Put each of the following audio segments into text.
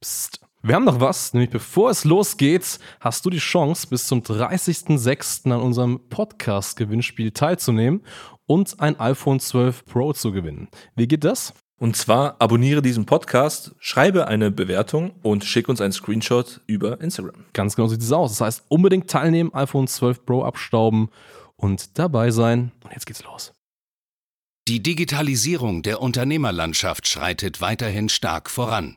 Psst. Wir haben noch was, nämlich bevor es losgeht, hast du die Chance, bis zum 30.06. an unserem Podcast-Gewinnspiel teilzunehmen und ein iPhone 12 Pro zu gewinnen. Wie geht das? Und zwar abonniere diesen Podcast, schreibe eine Bewertung und schick uns einen Screenshot über Instagram. Ganz genau sieht es aus. Das heißt, unbedingt teilnehmen, iPhone 12 Pro abstauben und dabei sein. Und jetzt geht's los. Die Digitalisierung der Unternehmerlandschaft schreitet weiterhin stark voran.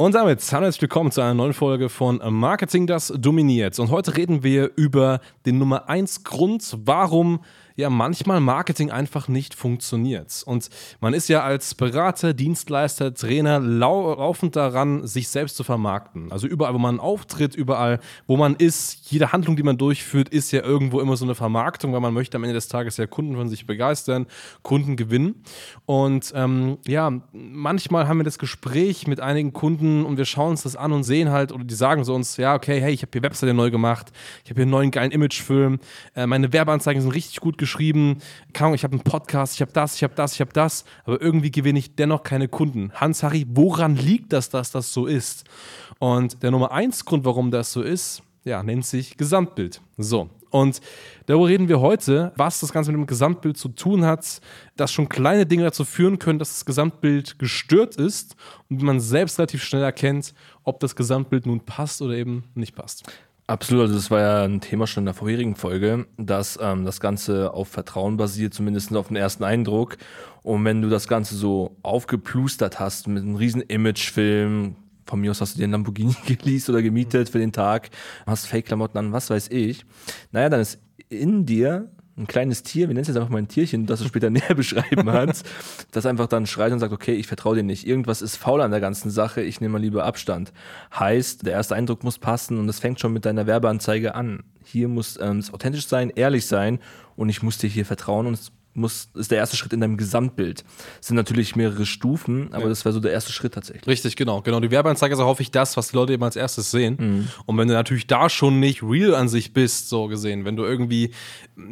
Und damit herzlich willkommen zu einer neuen Folge von Marketing, das dominiert. Und heute reden wir über den Nummer 1 Grund, warum ja manchmal Marketing einfach nicht funktioniert. Und man ist ja als Berater, Dienstleister, Trainer laufend daran, sich selbst zu vermarkten. Also überall, wo man auftritt, überall, wo man ist, jede Handlung, die man durchführt, ist ja irgendwo immer so eine Vermarktung, weil man möchte am Ende des Tages ja Kunden von sich begeistern, Kunden gewinnen. Und ähm, ja, manchmal haben wir das Gespräch mit einigen Kunden und wir schauen uns das an und sehen halt, oder die sagen so uns, ja, okay, hey, ich habe hier Webseite neu gemacht, ich habe hier einen neuen geilen Imagefilm, äh, meine Werbeanzeigen sind richtig gut geschrieben, geschrieben, keine ich habe einen Podcast, ich habe das, ich habe das, ich habe das, aber irgendwie gewinne ich dennoch keine Kunden. Hans-Harry, woran liegt das, dass das so ist? Und der Nummer eins Grund, warum das so ist, ja, nennt sich Gesamtbild. So. Und darüber reden wir heute, was das Ganze mit dem Gesamtbild zu tun hat, dass schon kleine Dinge dazu führen können, dass das Gesamtbild gestört ist und man selbst relativ schnell erkennt, ob das Gesamtbild nun passt oder eben nicht passt. Absolut, also das war ja ein Thema schon in der vorherigen Folge, dass ähm, das Ganze auf Vertrauen basiert, zumindest auf den ersten Eindruck. Und wenn du das Ganze so aufgeplustert hast mit einem riesen Imagefilm, von mir aus hast du dir einen Lamborghini geleast oder gemietet für den Tag, hast Fake-Klamotten an, was weiß ich. Naja, dann ist in dir ein kleines Tier, wir nennen es jetzt einfach mal ein Tierchen, das du später näher beschreiben kannst, das einfach dann schreit und sagt, okay, ich vertraue dir nicht. Irgendwas ist faul an der ganzen Sache, ich nehme mal lieber Abstand. Heißt, der erste Eindruck muss passen und das fängt schon mit deiner Werbeanzeige an. Hier muss ähm, es authentisch sein, ehrlich sein und ich muss dir hier vertrauen und muss, ist der erste Schritt in deinem Gesamtbild. Es sind natürlich mehrere Stufen, aber ja. das wäre so der erste Schritt tatsächlich. Richtig, genau. Genau. Die Werbeanzeige ist auch häufig das, was die Leute eben als erstes sehen. Mhm. Und wenn du natürlich da schon nicht real an sich bist, so gesehen, wenn du irgendwie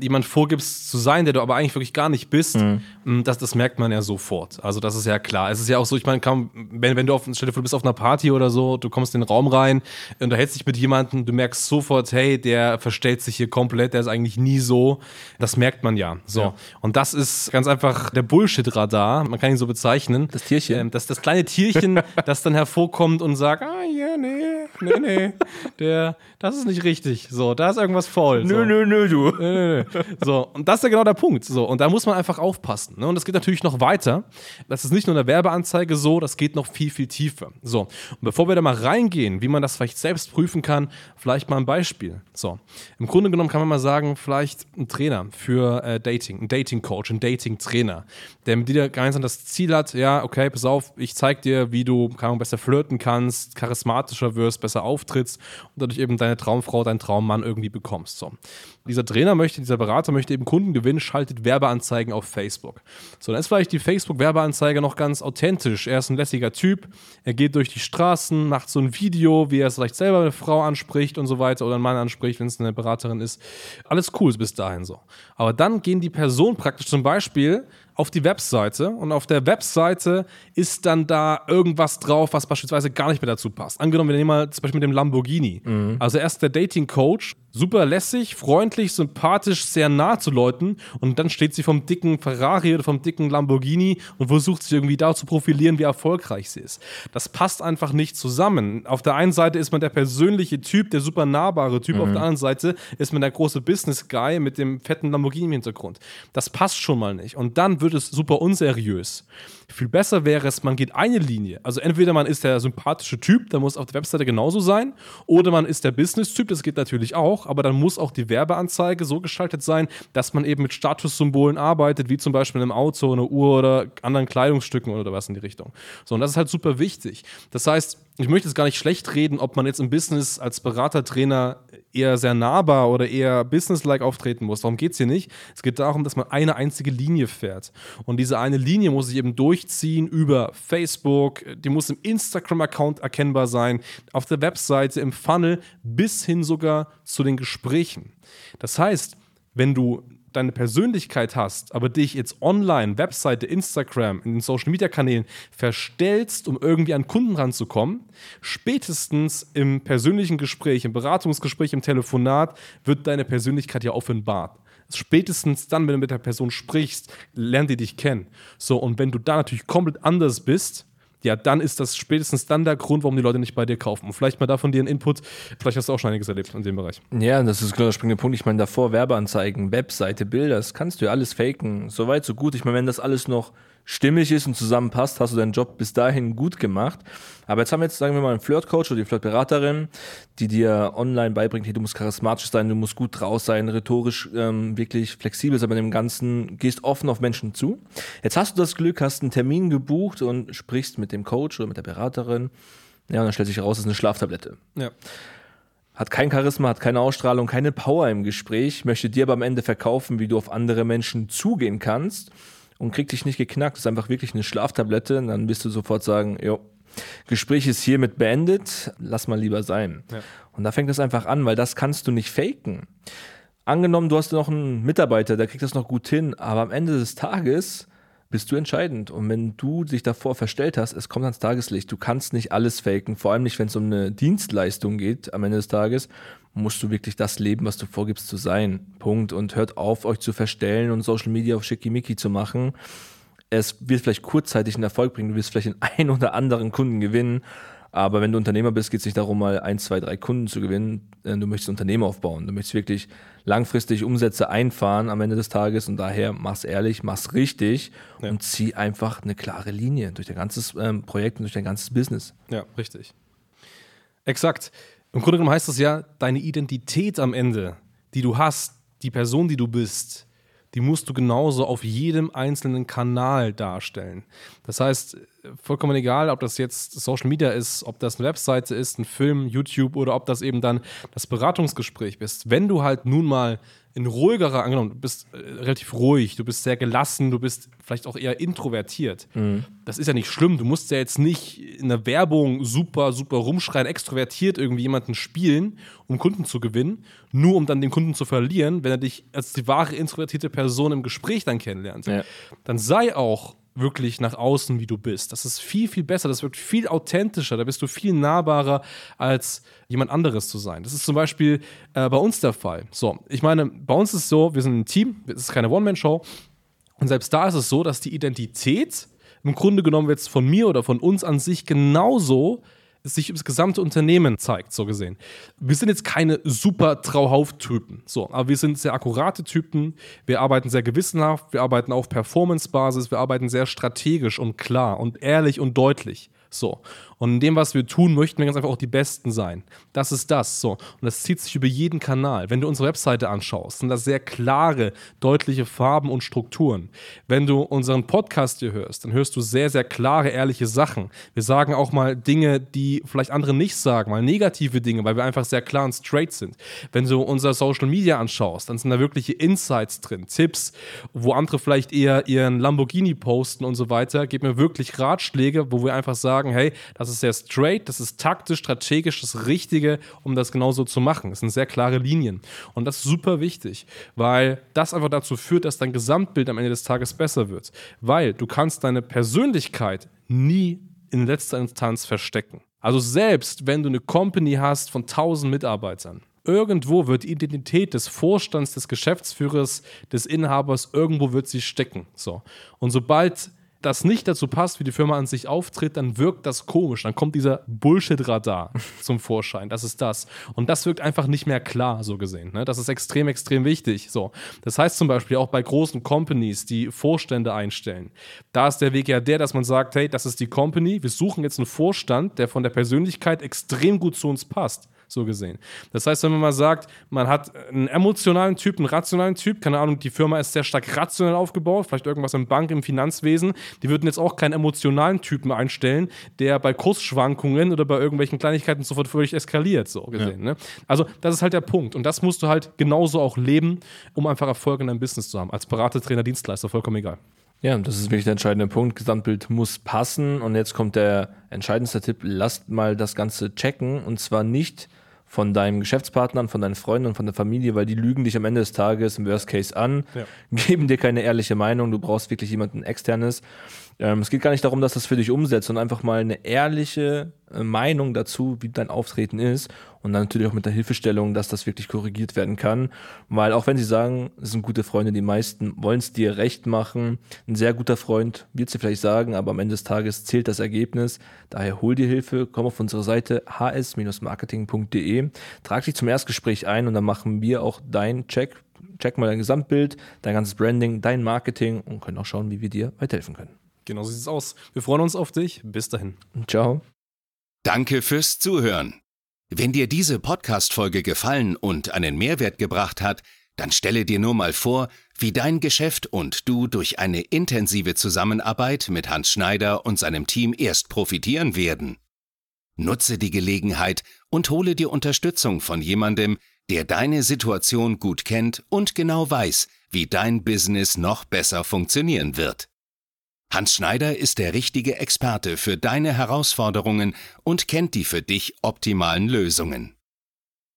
jemand vorgibst zu sein, der du aber eigentlich wirklich gar nicht bist, mhm. Mm, das, das merkt man ja sofort. Also das ist ja klar. Es ist ja auch so, ich meine, wenn, wenn du auf, stell dir vor, du bist auf einer Party oder so, du kommst in den Raum rein, unterhältst dich mit jemandem, du merkst sofort, hey, der verstellt sich hier komplett, der ist eigentlich nie so. Das merkt man ja. So. Ja. Und das ist ganz einfach der Bullshit-Radar, man kann ihn so bezeichnen. Das Tierchen. Ähm, das, das kleine Tierchen, das dann hervorkommt und sagt, ah, ja, nee, nee, nee, der, das ist nicht richtig. So, da ist irgendwas faul. Nö, so. nö, nö, du. Nö, nö, nö. So, und das ist ja genau der Punkt. So, und da muss man einfach aufpassen. Ne? Und das geht natürlich noch weiter. Das ist nicht nur in der Werbeanzeige so, das geht noch viel, viel tiefer. So, und bevor wir da mal reingehen, wie man das vielleicht selbst prüfen kann, vielleicht mal ein Beispiel. So, im Grunde genommen kann man mal sagen, vielleicht ein Trainer für äh, Dating, ein Dating-Coach, ein Dating-Trainer, der mit dir gemeinsam das Ziel hat, ja, okay, pass auf, ich zeig dir, wie du kann, besser flirten kannst, charismatischer wirst, besser auftrittst und dadurch eben deine Traumfrau, deinen Traummann irgendwie bekommst. So. Dieser Trainer möchte, dieser Berater möchte eben Kunden gewinnen, schaltet Werbeanzeigen auf Facebook. So, dann ist vielleicht die Facebook-Werbeanzeige noch ganz authentisch. Er ist ein lässiger Typ, er geht durch die Straßen, macht so ein Video, wie er es vielleicht selber eine Frau anspricht und so weiter oder einen Mann anspricht, wenn es eine Beraterin ist. Alles cool bis dahin so. Aber dann gehen die Personen praktisch zum Beispiel auf die Webseite und auf der Webseite ist dann da irgendwas drauf, was beispielsweise gar nicht mehr dazu passt. Angenommen, wir nehmen mal zum Beispiel mit dem Lamborghini. Mhm. Also erst der Dating-Coach, super lässig, freundlich, sympathisch, sehr nah zu Leuten und dann steht sie vom dicken Ferrari oder vom dicken Lamborghini und versucht sich irgendwie da zu profilieren, wie erfolgreich sie ist. Das passt einfach nicht zusammen. Auf der einen Seite ist man der persönliche Typ, der super nahbare Typ, mhm. auf der anderen Seite ist man der große Business-Guy mit dem fetten Lamborghini im Hintergrund. Das passt schon mal nicht. Und dann wird es super unseriös. Viel besser wäre es, man geht eine Linie. Also entweder man ist der sympathische Typ, der muss auf der Webseite genauso sein, oder man ist der Business-Typ, das geht natürlich auch, aber dann muss auch die Werbeanzeige so gestaltet sein, dass man eben mit Statussymbolen arbeitet, wie zum Beispiel einem Auto, einer Uhr oder anderen Kleidungsstücken oder was in die Richtung. So, und das ist halt super wichtig. Das heißt, ich möchte jetzt gar nicht schlecht reden, ob man jetzt im Business als Beratertrainer eher sehr nahbar oder eher businesslike auftreten muss. Darum geht es hier nicht. Es geht darum, dass man eine einzige Linie fährt. Und diese eine Linie muss sich eben durchziehen über Facebook, die muss im Instagram-Account erkennbar sein, auf der Webseite, im Funnel, bis hin sogar zu den Gesprächen. Das heißt, wenn du deine Persönlichkeit hast, aber dich jetzt online, Webseite, Instagram, in den Social Media Kanälen verstellst, um irgendwie an Kunden ranzukommen, spätestens im persönlichen Gespräch, im Beratungsgespräch, im Telefonat wird deine Persönlichkeit ja offenbart. Spätestens dann, wenn du mit der Person sprichst, lernt die dich kennen. So, und wenn du da natürlich komplett anders bist, ja, dann ist das spätestens dann der Grund, warum die Leute nicht bei dir kaufen. Und vielleicht mal davon dir einen Input. Vielleicht hast du auch schon einiges erlebt in dem Bereich. Ja, das ist klar der springende Punkt. Ich meine, davor Werbeanzeigen, Webseite, Bilder, das kannst du ja alles faken. Soweit, so gut. Ich meine, wenn das alles noch stimmig ist und zusammenpasst, hast du deinen Job bis dahin gut gemacht. Aber jetzt haben wir jetzt, sagen wir mal, einen Flirtcoach oder die Flirtberaterin, die dir online beibringt, hey, du musst charismatisch sein, du musst gut draus sein, rhetorisch ähm, wirklich flexibel sein bei dem Ganzen, gehst offen auf Menschen zu. Jetzt hast du das Glück, hast einen Termin gebucht und sprichst mit dem Coach oder mit der Beraterin. Ja, und dann stellt sich heraus, es ist eine Schlaftablette. Ja. Hat kein Charisma, hat keine Ausstrahlung, keine Power im Gespräch, möchte dir aber am Ende verkaufen, wie du auf andere Menschen zugehen kannst und kriegt dich nicht geknackt. Das ist einfach wirklich eine Schlaftablette. Und dann wirst du sofort sagen, jo, Gespräch ist hiermit beendet, lass mal lieber sein. Ja. Und da fängt es einfach an, weil das kannst du nicht faken. Angenommen, du hast noch einen Mitarbeiter, der kriegt das noch gut hin, aber am Ende des Tages bist du entscheidend. Und wenn du dich davor verstellt hast, es kommt ans Tageslicht. Du kannst nicht alles faken, vor allem nicht, wenn es um eine Dienstleistung geht am Ende des Tages musst du wirklich das leben, was du vorgibst zu sein. Punkt. Und hört auf, euch zu verstellen und Social Media auf Schickimicki zu machen. Es wird vielleicht kurzzeitig einen Erfolg bringen, du wirst vielleicht den einen oder anderen Kunden gewinnen, aber wenn du Unternehmer bist, geht es nicht darum, mal ein, zwei, drei Kunden zu gewinnen. Äh, du möchtest ein Unternehmen aufbauen. Du möchtest wirklich langfristig Umsätze einfahren am Ende des Tages und daher mach's ehrlich, mach's richtig ja. und zieh einfach eine klare Linie durch dein ganzes ähm, Projekt und durch dein ganzes Business. Ja, richtig. Exakt. Im Grunde genommen heißt das ja, deine Identität am Ende, die du hast, die Person, die du bist, die musst du genauso auf jedem einzelnen Kanal darstellen. Das heißt, vollkommen egal, ob das jetzt Social Media ist, ob das eine Webseite ist, ein Film, YouTube oder ob das eben dann das Beratungsgespräch ist. Wenn du halt nun mal ein ruhigerer, angenommen, du bist äh, relativ ruhig, du bist sehr gelassen, du bist vielleicht auch eher introvertiert. Mhm. Das ist ja nicht schlimm. Du musst ja jetzt nicht in der Werbung super, super rumschreien, extrovertiert irgendwie jemanden spielen, um Kunden zu gewinnen, nur um dann den Kunden zu verlieren, wenn er dich als die wahre introvertierte Person im Gespräch dann kennenlernt. Ja. Dann sei auch wirklich nach außen, wie du bist. Das ist viel, viel besser. Das wirkt viel authentischer. Da bist du viel nahbarer, als jemand anderes zu sein. Das ist zum Beispiel äh, bei uns der Fall. So, ich meine, bei uns ist es so, wir sind ein Team, es ist keine One-Man-Show. Und selbst da ist es so, dass die Identität im Grunde genommen jetzt von mir oder von uns an sich genauso sich das gesamte Unternehmen zeigt, so gesehen. Wir sind jetzt keine super Trauhauf-Typen, so, aber wir sind sehr akkurate Typen, wir arbeiten sehr gewissenhaft, wir arbeiten auf Performance-Basis, wir arbeiten sehr strategisch und klar und ehrlich und deutlich. So. Und in dem, was wir tun, möchten wir ganz einfach auch die Besten sein. Das ist das. So. Und das zieht sich über jeden Kanal. Wenn du unsere Webseite anschaust, sind das sehr klare, deutliche Farben und Strukturen. Wenn du unseren Podcast hier hörst, dann hörst du sehr, sehr klare, ehrliche Sachen. Wir sagen auch mal Dinge, die vielleicht andere nicht sagen, mal negative Dinge, weil wir einfach sehr klar und straight sind. Wenn du unser Social Media anschaust, dann sind da wirkliche Insights drin, Tipps, wo andere vielleicht eher ihren Lamborghini posten und so weiter. Gib mir wirklich Ratschläge, wo wir einfach sagen, hey, das das ist sehr straight, das ist taktisch, strategisch das Richtige, um das genauso zu machen. Es sind sehr klare Linien. Und das ist super wichtig, weil das einfach dazu führt, dass dein Gesamtbild am Ende des Tages besser wird. Weil du kannst deine Persönlichkeit nie in letzter Instanz verstecken. Also selbst wenn du eine Company hast von 1000 Mitarbeitern, irgendwo wird die Identität des Vorstands, des Geschäftsführers, des Inhabers, irgendwo wird sie stecken. So. Und sobald das nicht dazu passt, wie die Firma an sich auftritt, dann wirkt das komisch. Dann kommt dieser Bullshit-Radar zum Vorschein. Das ist das. Und das wirkt einfach nicht mehr klar, so gesehen. Ne? Das ist extrem, extrem wichtig. So. Das heißt zum Beispiel auch bei großen Companies, die Vorstände einstellen. Da ist der Weg ja der, dass man sagt, hey, das ist die Company, wir suchen jetzt einen Vorstand, der von der Persönlichkeit extrem gut zu uns passt. So gesehen. Das heißt, wenn man mal sagt, man hat einen emotionalen Typ, einen rationalen Typ, keine Ahnung, die Firma ist sehr stark rationell aufgebaut, vielleicht irgendwas im Bank, im Finanzwesen, die würden jetzt auch keinen emotionalen Typen einstellen, der bei Kursschwankungen oder bei irgendwelchen Kleinigkeiten sofort völlig eskaliert, so gesehen. Ja. Ne? Also, das ist halt der Punkt. Und das musst du halt genauso auch leben, um einfach Erfolg in deinem Business zu haben. Als Berater, Trainer, Dienstleister, vollkommen egal. Ja, das ist wirklich der entscheidende Punkt. Gesamtbild muss passen. Und jetzt kommt der entscheidendste Tipp. Lasst mal das Ganze checken. Und zwar nicht von deinen Geschäftspartnern, von deinen Freunden und von der Familie, weil die lügen dich am Ende des Tages im Worst Case an, ja. geben dir keine ehrliche Meinung. Du brauchst wirklich jemanden externes. Ähm, es geht gar nicht darum, dass das für dich umsetzt, sondern einfach mal eine ehrliche äh, Meinung dazu, wie dein Auftreten ist. Und dann natürlich auch mit der Hilfestellung, dass das wirklich korrigiert werden kann. Weil auch wenn sie sagen, es sind gute Freunde, die meisten wollen es dir recht machen. Ein sehr guter Freund wird sie vielleicht sagen, aber am Ende des Tages zählt das Ergebnis. Daher hol dir Hilfe, komm auf unsere Seite hs-marketing.de, trag dich zum Erstgespräch ein und dann machen wir auch deinen Check. Check mal dein Gesamtbild, dein ganzes Branding, dein Marketing und können auch schauen, wie wir dir weiterhelfen können. Genau so sieht es aus. Wir freuen uns auf dich. Bis dahin. Ciao. Danke fürs Zuhören. Wenn dir diese Podcast-Folge gefallen und einen Mehrwert gebracht hat, dann stelle dir nur mal vor, wie dein Geschäft und du durch eine intensive Zusammenarbeit mit Hans Schneider und seinem Team erst profitieren werden. Nutze die Gelegenheit und hole dir Unterstützung von jemandem, der deine Situation gut kennt und genau weiß, wie dein Business noch besser funktionieren wird. Hans Schneider ist der richtige Experte für deine Herausforderungen und kennt die für dich optimalen Lösungen.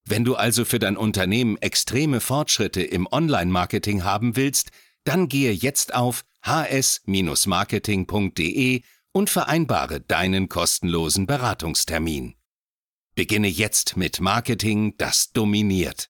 Wenn du also für dein Unternehmen extreme Fortschritte im Online-Marketing haben willst, dann gehe jetzt auf hs-marketing.de und vereinbare deinen kostenlosen Beratungstermin. Beginne jetzt mit Marketing, das dominiert.